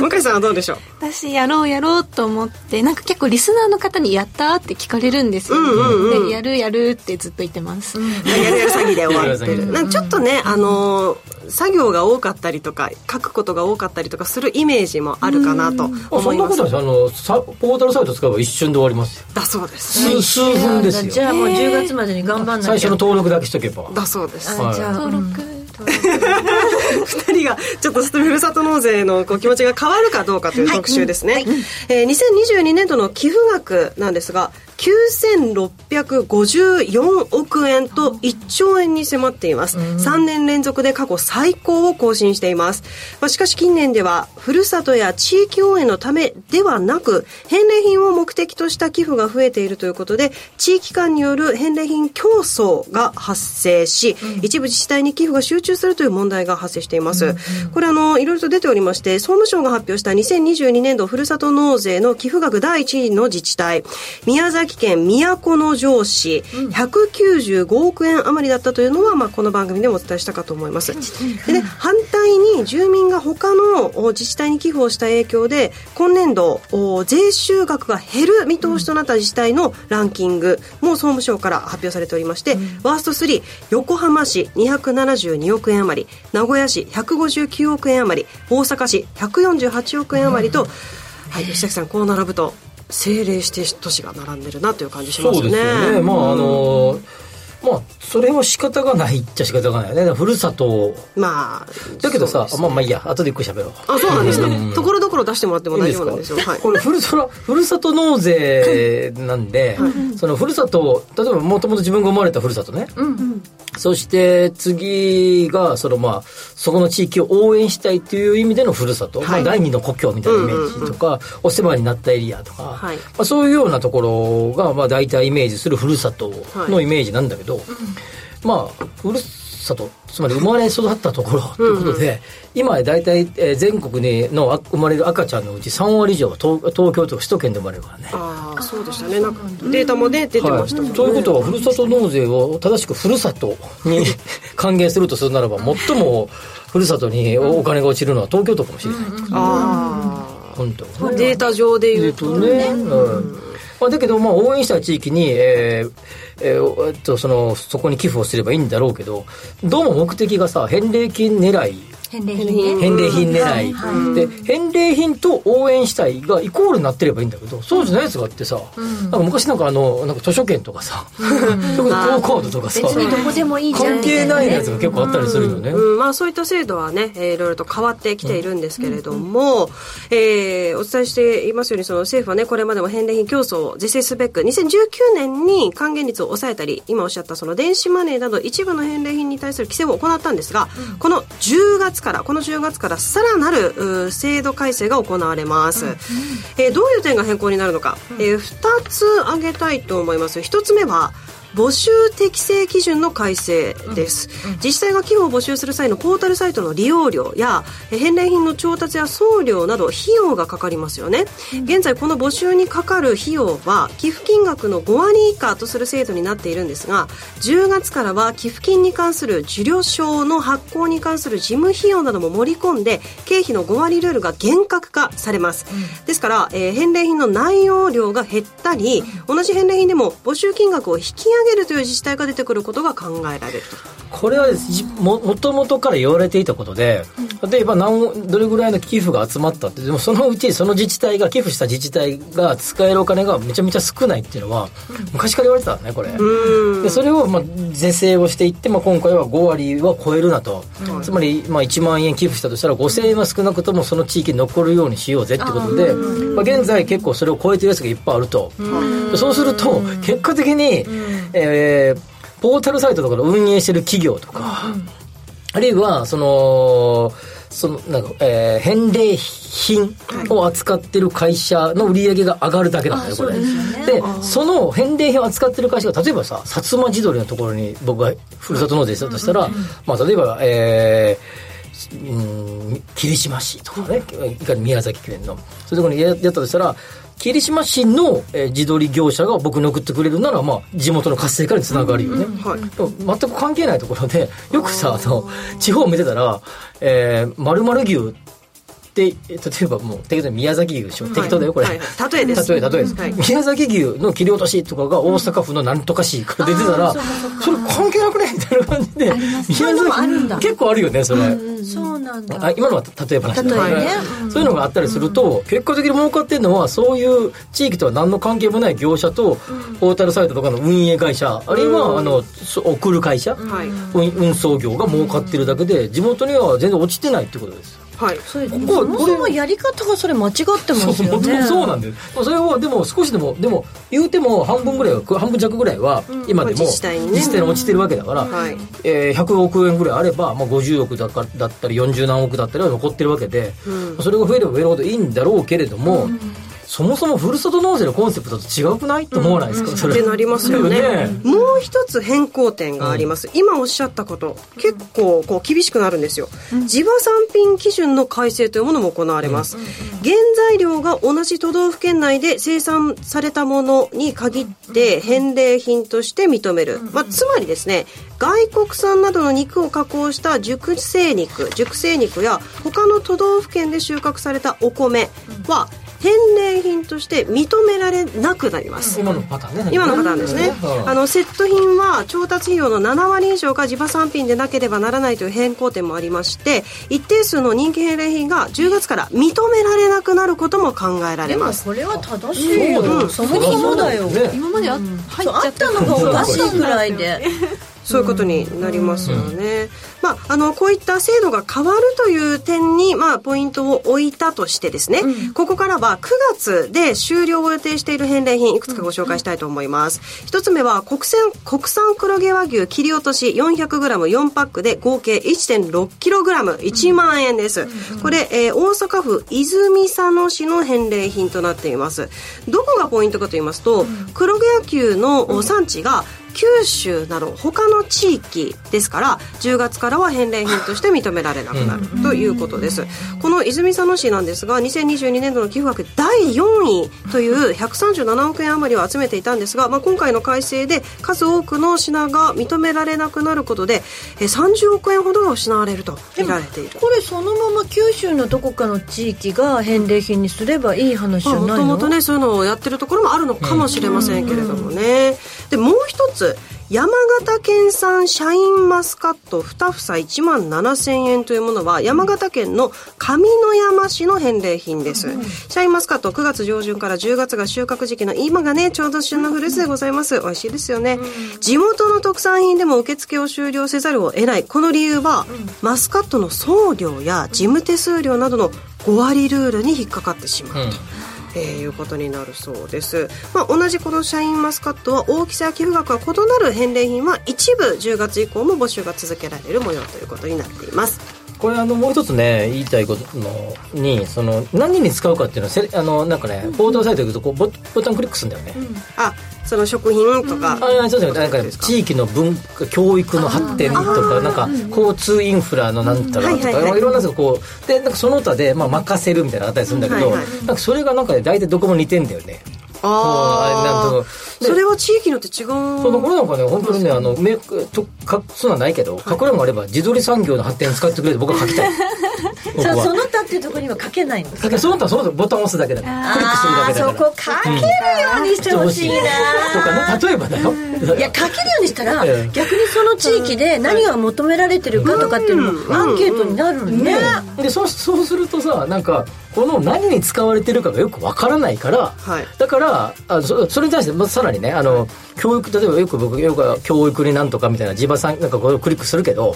向井さんはどうでしょう？私やろうやろうと思ってなんか結構リスナーの方に「やった?」って聞かれるんですよ、うんうんうん。でやるやるってずっと言ってます、やるやる詐欺で終わってやるやる詐欺るなんかちょっとね、あのー作業が多かったりとか書くことが多かったりとかするイメージもあるかなとあそ思います。んなことない。ですあのさポータルサイト使えば一瞬で終わりますよ。だそうです。数数分です。よ。じゃあもう10月までに頑張んなきゃ。最初の登録だけしとけば。だそうです。はい。あじゃあ登録、二人がちょっとふるさと納税のこう気持ちが変わるかどうかという特集ですね、えー2022年度の寄付額なんですが9654億円と1兆円に迫っています、3年連続で過去最高を更新しています、まあ、しかし近年ではふるさとや地域応援のためではなく返礼品を目的とした寄付が増えているということで地域間による返礼品競争が発生し、一部自治体に寄付が集中するという問題が発生しています、これあのいろいろと出ておりまして総務省が発表した2022年度ふるさと納税の寄付額第1位の自治体宮崎県都城市、195億円余りだったというのは、まあ、この番組でもお伝えしたかと思います。で、ね、反対に住民が他のお自治体に寄付をした影響で今年度お税収額が減る見通しとなった自治体のランキングも総務省から発表されておりまして、ワースト3横浜市272億円余り名古屋市159億円余り大阪市148億円余りと、はい、吉崎さんこう並ぶと政令指定都市が並んでるなという感じしますそう。ですよねまああのまあそれは仕方がないっちゃ仕方がないよね。ふるさとまあだけどさ、まあまあいいや。後でゆっくり喋ろう。あそうなんですかうん。ところどころ出してもらっても大丈夫なんですよ。はい。これふるさとふるさと納税なんで、そのふるさと例えばもともと自分が生まれたふるさとね、そして次がそのまあそこの地域を応援したいという意味でのふるさと、まあ、第二の故郷みたいなイメージとか、お世話になったエリアとか、はい。まあ、そういうようなところがまあ大体イメージするふるさとのイメージなんだけど、まあふるさとつまり生まれ育ったところということで、今大体、えー全国にのあ生まれる赤ちゃんのうち3割以上は東東京とか首都圏で生まれるからね。ああそうでしたね。なんかデータもね出てましたもんね、とい。うことはふるさと納税を正しくふるさとに 還元するとするならば最もふるさとにお金が落ちるのは東京都かもしれない、あ本当。あデータ上で言うとね。ね、うん。まあ、だけど、まあ、応援した地域に、えーえーえっと、そのそこに寄付をすればいいんだろうけどどうも目的がさ返礼金狙い返礼品ね。返礼品狙い、で返礼品と応援したいがイコールになってればいいんだけどそうじゃないやつがあってさ、なんか昔なんかあのなんか図書券とかさ、それこそクオカードとかさ別にどこでもいいじゃん。関係ないやつが結構あったりするよね、うん。まあ、そういった制度はね、えーいろいろと変わってきているんですけれども、えーお伝えしていますようにその政府はねこれまでも返礼品競争を是正すべく2019年に還元率を抑えたり今おっしゃったその電子マネーなど一部の返礼品に対する規制を行ったんですが、この10月からこの10月からさらなるう制度改正が行われます、えーどういう点が変更になるのか、え2つ挙げたいと思います。1つ目は募集適正基準の改正です、自治体が寄付を募集する際のポータルサイトの利用料やえ返礼品の調達や送料など費用がかかりますよね、現在この募集にかかる費用は寄付金額の5割以下とする制度になっているんですが10月からは寄付金に関する受領証の発行に関する事務費用なども盛り込んで経費の5割ルールが厳格化されます、ですから、えー返礼品の内容量が減ったり、同じ返礼品でも募集金額を引き上げるという自治体が出てくることが考えられるこれはじももともとから言われていたことで、例えば何どれぐらいの寄付が集まったってでもそのうちその自治体が寄付した自治体が使えるお金がめちゃめちゃ少ないっていうのは昔から言われてたのねこれ。でそれをまあ是正をしていって、まあ、今回は5割は超えるなと、つまりまあ1万円寄付したとしたら5000円は少なくともその地域に残るようにしようぜってことでまあ、現在結構それを超えてるやつがいっぱいあると、でそうすると結果的に、えーポータルサイトとかの運営してる企業とか、あるいはそのそのなんか、えー返礼品を扱ってる会社の売り上げが上がるだけなんだよこれ。でその返礼品を扱ってる会社が例えばさ薩摩地鶏のところに僕がふるさと納税したとしたら、まあ、例えばえーうん霧島市とかねいかに宮崎県の。そういうところにややったとしたら霧島市の、えー地鶏業者が僕に送ってくれるなら、まあ、地元の活性化につながるよね、でも全く関係ないところでよくさあの地方を見てたら「えー、〇〇牛」って例えばもう適当に宮崎牛でしょ、適当だよこれ、はい例えです。例え例えです、はい。宮崎牛の切り落としとかが大阪府のなんとか市から出てたら、それ関係なくねみたいな。感じでそういうのもあるんだ。結構あるよねそれ、そうなんだ。あ今のは例え話だ。例えね。はい。そういうのがあったりすると、結果的に儲かってるのはそういう地域とは何の関係もない業者と、ポータルサイトとかの運営会社あるいは、あのそ送る会社、運送業が儲かってるだけで地元には全然落ちてないってことですはいそれそこもそもやり方がそれ間違ってますよそうねそうなんです。それをでも少しでもでも言うても半分ぐらいは半分弱ぐらいは今でも自治体にね。自治体に落ちてるわけだから、はい。えー100億円ぐらいあれば、まあ、50億だかだったり40何億だったりは残ってるわけで、それが増えれば増えるほどいいんだろうけれども、そもそもふるさと納税のコンセプトと違うくない？と思わないですか、それってなりますよね。だよもう一つ変更点があります、今おっしゃったこと結構こう厳しくなるんですよ、地場産品基準の改正というものも行われます、原材料が同じ都道府県内で生産されたものに限って返礼品として認める、まあ、つまりですね外国産などの肉を加工した熟成肉熟成肉や他の都道府県で収穫されたお米は返礼品として認められなくなります、今のパターンね今のパターンですね、うん。あのセット品は調達費用の7割以上が地場産品でなければならないという変更点もありまして一定数の人気返礼品が10月から認められなくなることも考えられでもますこれは正しいよ、うん。そもそもだよ、ね。今まであ入っちゃったあったのがおかしいくらいでそういうことになりますよね。まあ、あの、こういった制度が変わるという点に、まあ、ポイントを置いたとしてですね、ここからは9月で終了を予定している返礼品、いくつかご紹介したいと思います。一つ目は、国産、国産黒毛和牛切り落とし 400g4 パックで合計 1.6kg、1万円です。これ、えー大阪府泉佐野市の返礼品となっています。どこがポイントかと言いますと、黒毛和牛の産地が九州など他の地域ですから10月からは返礼品として認められなくなるということです。この泉佐野市なんですが2022年度の寄付額第4位という137億円余りを集めていたんですが、まあ、今回の改正で数多くの品が認められなくなることでえー30億円ほどが失われると見られている。これそのまま九州のどこかの地域が返礼品にすればいい話じゃないの？もともとねそういうのをやってるところもあるのかもしれませんけれどもね、でもう一つ山形県産シャインマスカット2房1万7000円というものは山形県の上山市の返礼品です、シャインマスカット9月上旬から10月が収穫時期の今がねちょうど旬のフルーツでございます。美味しいですよね、地元の特産品でも受付を終了せざるを得ない。この理由は、マスカットの送料や事務手数料などの5割ルールに引っかかってしまうと、えーいうことになるそうです、まあ、同じこのシャインマスカットは大きさや寄付額が異なる返礼品は一部10月以降も募集が続けられる模様ということになっています。これあのもう一つね言いたいことのにその何に使うかっていうのはせあのなんかねポータルサイトで行くとこうボボタンクリックするんだよね、あその食品とか、ああそうですなんか地域の文化教育の発展とかなんか交通インフラのなんたらとか、はいはいはい。いろんなやつがこうでなんかその他で、まあ、任せるみたいなあったりするんだけど、はいはい。なんかそれがなんかね大体どこも似てんだよね。あれなんとああそれは地域によって違う。そうだこれなんかね本当にねあのめとかそういうのはないけど隠れもあれば自撮り産業の発展に使ってくれて僕は書きたいそはの他っていうところには書けないんですだけどその他その他ボタンを押すだけだから。クリックするだけだから。そこ書けるようにしてほしいな、とかね例えばだよ。いや書けるようにしたら ええ。逆にその地域で何が求められてるかとかっていうのもアンケートになるのね、でそうそうするとさなんかこの何に使われてるかがよくわからないから、はい。だからあそそれに対してまずさらにねあの教育例えばよく僕よく教育になんとかみたいな地場さんなんかこれをクリックするけど、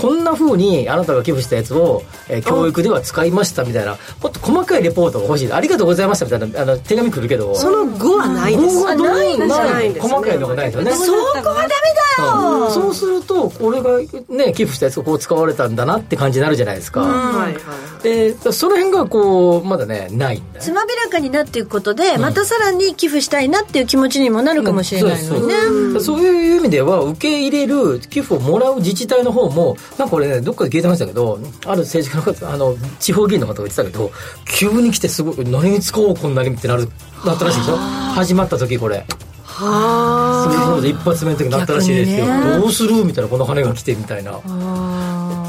こんなふうにあなたが寄付したやつを、えー教育では使いましたみたいなもっと細かいレポートが欲しい。ありがとうございましたみたいなあの手紙来るけど。その後はないです。語がどうないないんですね。細かいのがないですよねそこはダメだよ、そうすると俺がね寄付したやつがこう使われたんだなって感じになるじゃないですか、はいはいでその辺がこうまだねないんだよつまびらかになっていくことで、またさらに寄付したいなっていう気持ちにもなるかもしれないのにね、そうそう。いう意味では受け入れる寄付をもらう自治体の方もなんか俺ねどっかで聞いてましたけどある政治家の方あの地方議員の方が言ってたけど急に来てすごい何に使おうこんなにってなるなったらしいでしょ？始まった時これ。はそうで一発目の時になったらしいですよ、ねどうする？みたいなこの羽が来てみたいな。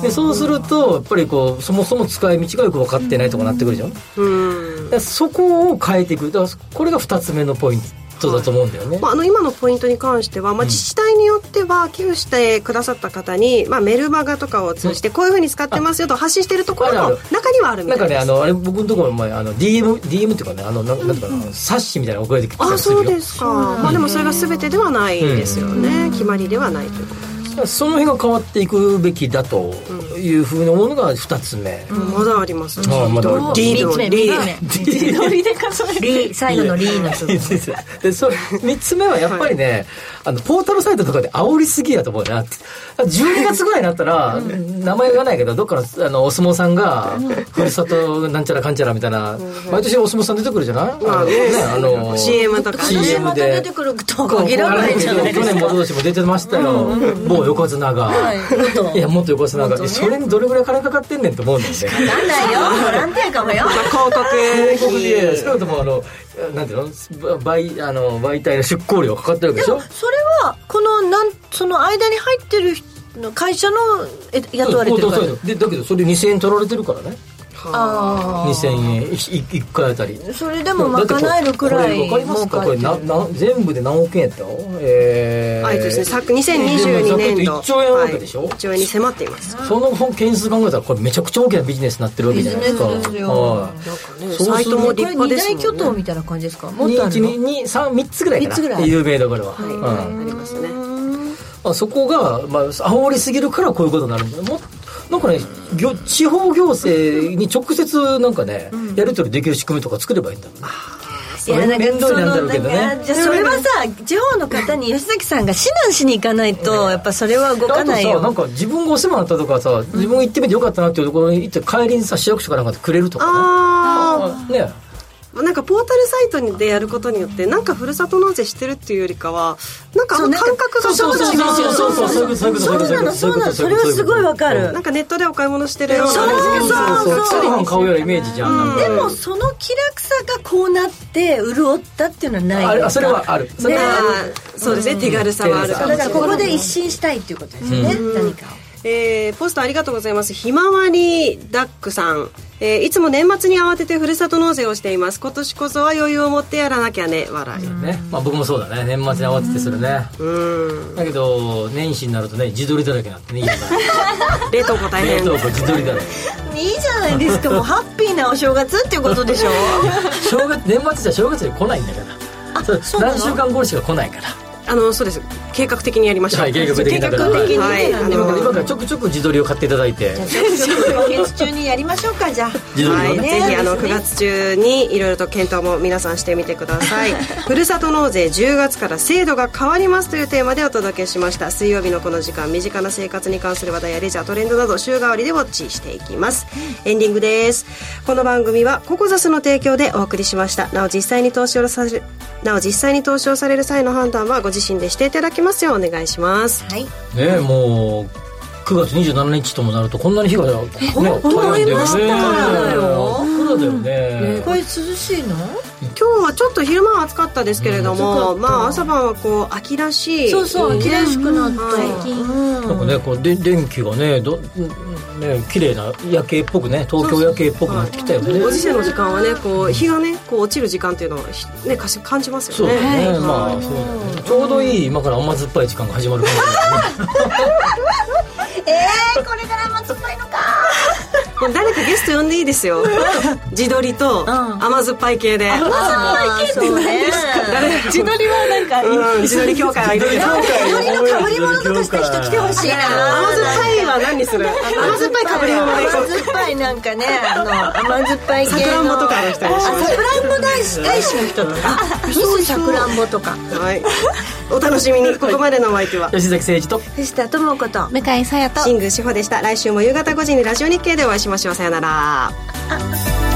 でそうするとやっぱりこうそもそも使い道がよく分かってないとかなってくるじゃん、うん。らそこを変えていく。だからこれが2つ目のポイントだと思うんだよね、まあ、あの今のポイントに関しては、まあ、自治体によっては寄付してくださった方に、まあ、メルマガとかを通じてこういうふうに使ってますよと発信しているところも中にはあるみなんかね、たいですあの、あれ、僕のところ前、あの、DM、DM っていうかね、あの、なんなんていうかな、冊子みたいなの送られてきたあ。そうですか、まあ、でもそれが全てではないですよね、決まりではないということその辺が変わっていくべきだというふうに思うのが二つ目。まだありますああまだあります。リード。三つ目リー三つ目。自撮りで数える。リー最後のリーので、それ、三つ目はやっぱりね、あの、ポータルサイトとかで煽りすぎやと思うなって。12月ぐらいになったら、名前言わないけど、どっかの、あの、お相撲さんが、ふるさとなんちゃらかんちゃらみたいな、毎年お相撲さん出てくるじゃない？まあね。あの、CM とかね。CM で。また出て。くるとは限らないじゃないですか。去年も今年も出てましたよ、某横綱が、い、やもっと横綱が、えそれにどれぐらい金かかってんねんと思うんだよね。なんだよ。ボランティアかもよ。広告広告で少なくともあのなんていうの？媒あの媒体の出向料かかってるわけでしょ？それはこのなんその間に入ってる人会社のえ雇われてるから。そうそうそう。でだけどそれ2000円取られてるからね。あ2000円1回あたり。あそれでも賄えるくらいわかりますか？これなな全部で何億円やった？のえー。あえっとですね昨2022年度1兆円あるわけでしょ、はい、1兆円に迫っています。その件数考えたらこれめちゃくちゃ大きなビジネスになってるわけじゃないですか。ですよはい。そうするサイトも立派ですね大巨頭みたいな感じですかもっとあるの3つぐらいかな三つぐらい有名どころは、はい、うんありますねまあ、そこが、まあ、煽りすぎるからこういうことになるんだよもなんかね行地方行政に直接なんかね、やり取りできる仕組みとか作ればいいんだいやな。んか面倒になるんだろうけどね。そのなんかじゃあそれはさ地方の方に吉崎さんが指南しに行かないとやっぱそれは動かないよ。あとさなんか自分がお世話になったとかさ自分が行ってみてよかったなっていうところに行って帰りにさ市役所かなんかでくれるとかね。ああね。あなんかポータルサイトでやることによってなんかふるさと納税してるっていうよりかはなんかあの感覚がちょっと違うそうそうそうそうそうそうそうなのそうなのそれはすごいわかるなんかネットでお買い物してるようなそうそうそう通販買うようなイメージじゃんなんかでもその気楽さがこうなって潤ったっていうのはないあれあそれはあるそれはあるあーそうですね手軽さはあるかもだからここで一新したいっていうことですよね、何かをえーポストありがとうございます。ひまわりダックさん、えーいつも年末に慌ててふるさと納税をしています。今年こそは余裕を持ってやらなきゃね。笑い。ね。まあ僕もそうだね。年末に慌ててするね。うん。だけど年始になるとね自撮りだらけになってね 冷凍庫大冷変凍庫自撮りだらけ。いいじゃないですか。もうハッピーなお正月っていうことでしょ。正月年末じゃ正月に来ないんだから。そう何週間後しか来ないからあのそうです。計画的にやりましょう。はい計画的にはい。あ今から今のからちょくちょく自撮りを買っていただいて。今月中にやりましょうかじゃあ。自撮りはい、をね。ぜひあの9月中にいろいろと検討も皆さんしてみてください。ふるさと納税10月から制度が変わりますというテーマでお届けしました。水曜日のこの時間身近な生活に関する話題やレジャートレンドなど週替わりでウォッチしていきます。エンディングです。この番組はココザスの提供でお送りしました。なお実際に投資をされるなお実際に投資をされる際の判断はご自身でしていただきますようお願いします。はい。ねもう9月27日ともなるとこんなに日がね思いましたねだよ。真っ暗だよね。これ涼しいの？今日はちょっと昼間は暑かったですけれども、うん。まあ朝晩はこう秋らしい。そうそう秋らしくなったはいなんかねこうで電気がねどね綺麗な夜景っぽくね東京夜景っぽくなってきたよね。ご時世の時間はねこう日がねこう落ちる時間っていうのをひねかし感じますそうよね。だね、まあそうだね。ちょうどいい今から甘酸っぱい時間が始まるかもしれないね えー、これから甘酸っぱいのかもう誰かゲスト呼んでいいですよ。自撮りと甘酸っぱい系で、ああそうね自撮りはなんかうん、自撮り協会はいるけど甘鳥のかぶり物とかした人来てほしいな。酸っぱいは何にする？甘酸っぱいかぶり物で甘酸っぱいなんかねあの甘酸っぱい系の。さくらんぼとかの人さくらんぼ大使大使の人とか。ミスさくらんぼとか。うはい。お楽しみに。ここまでのお相手は？吉崎誠二と。藤田智子と。向井さやと新宮志保でした。来週も夕方5時にラジオ日経でお会いしましょう。さよなら。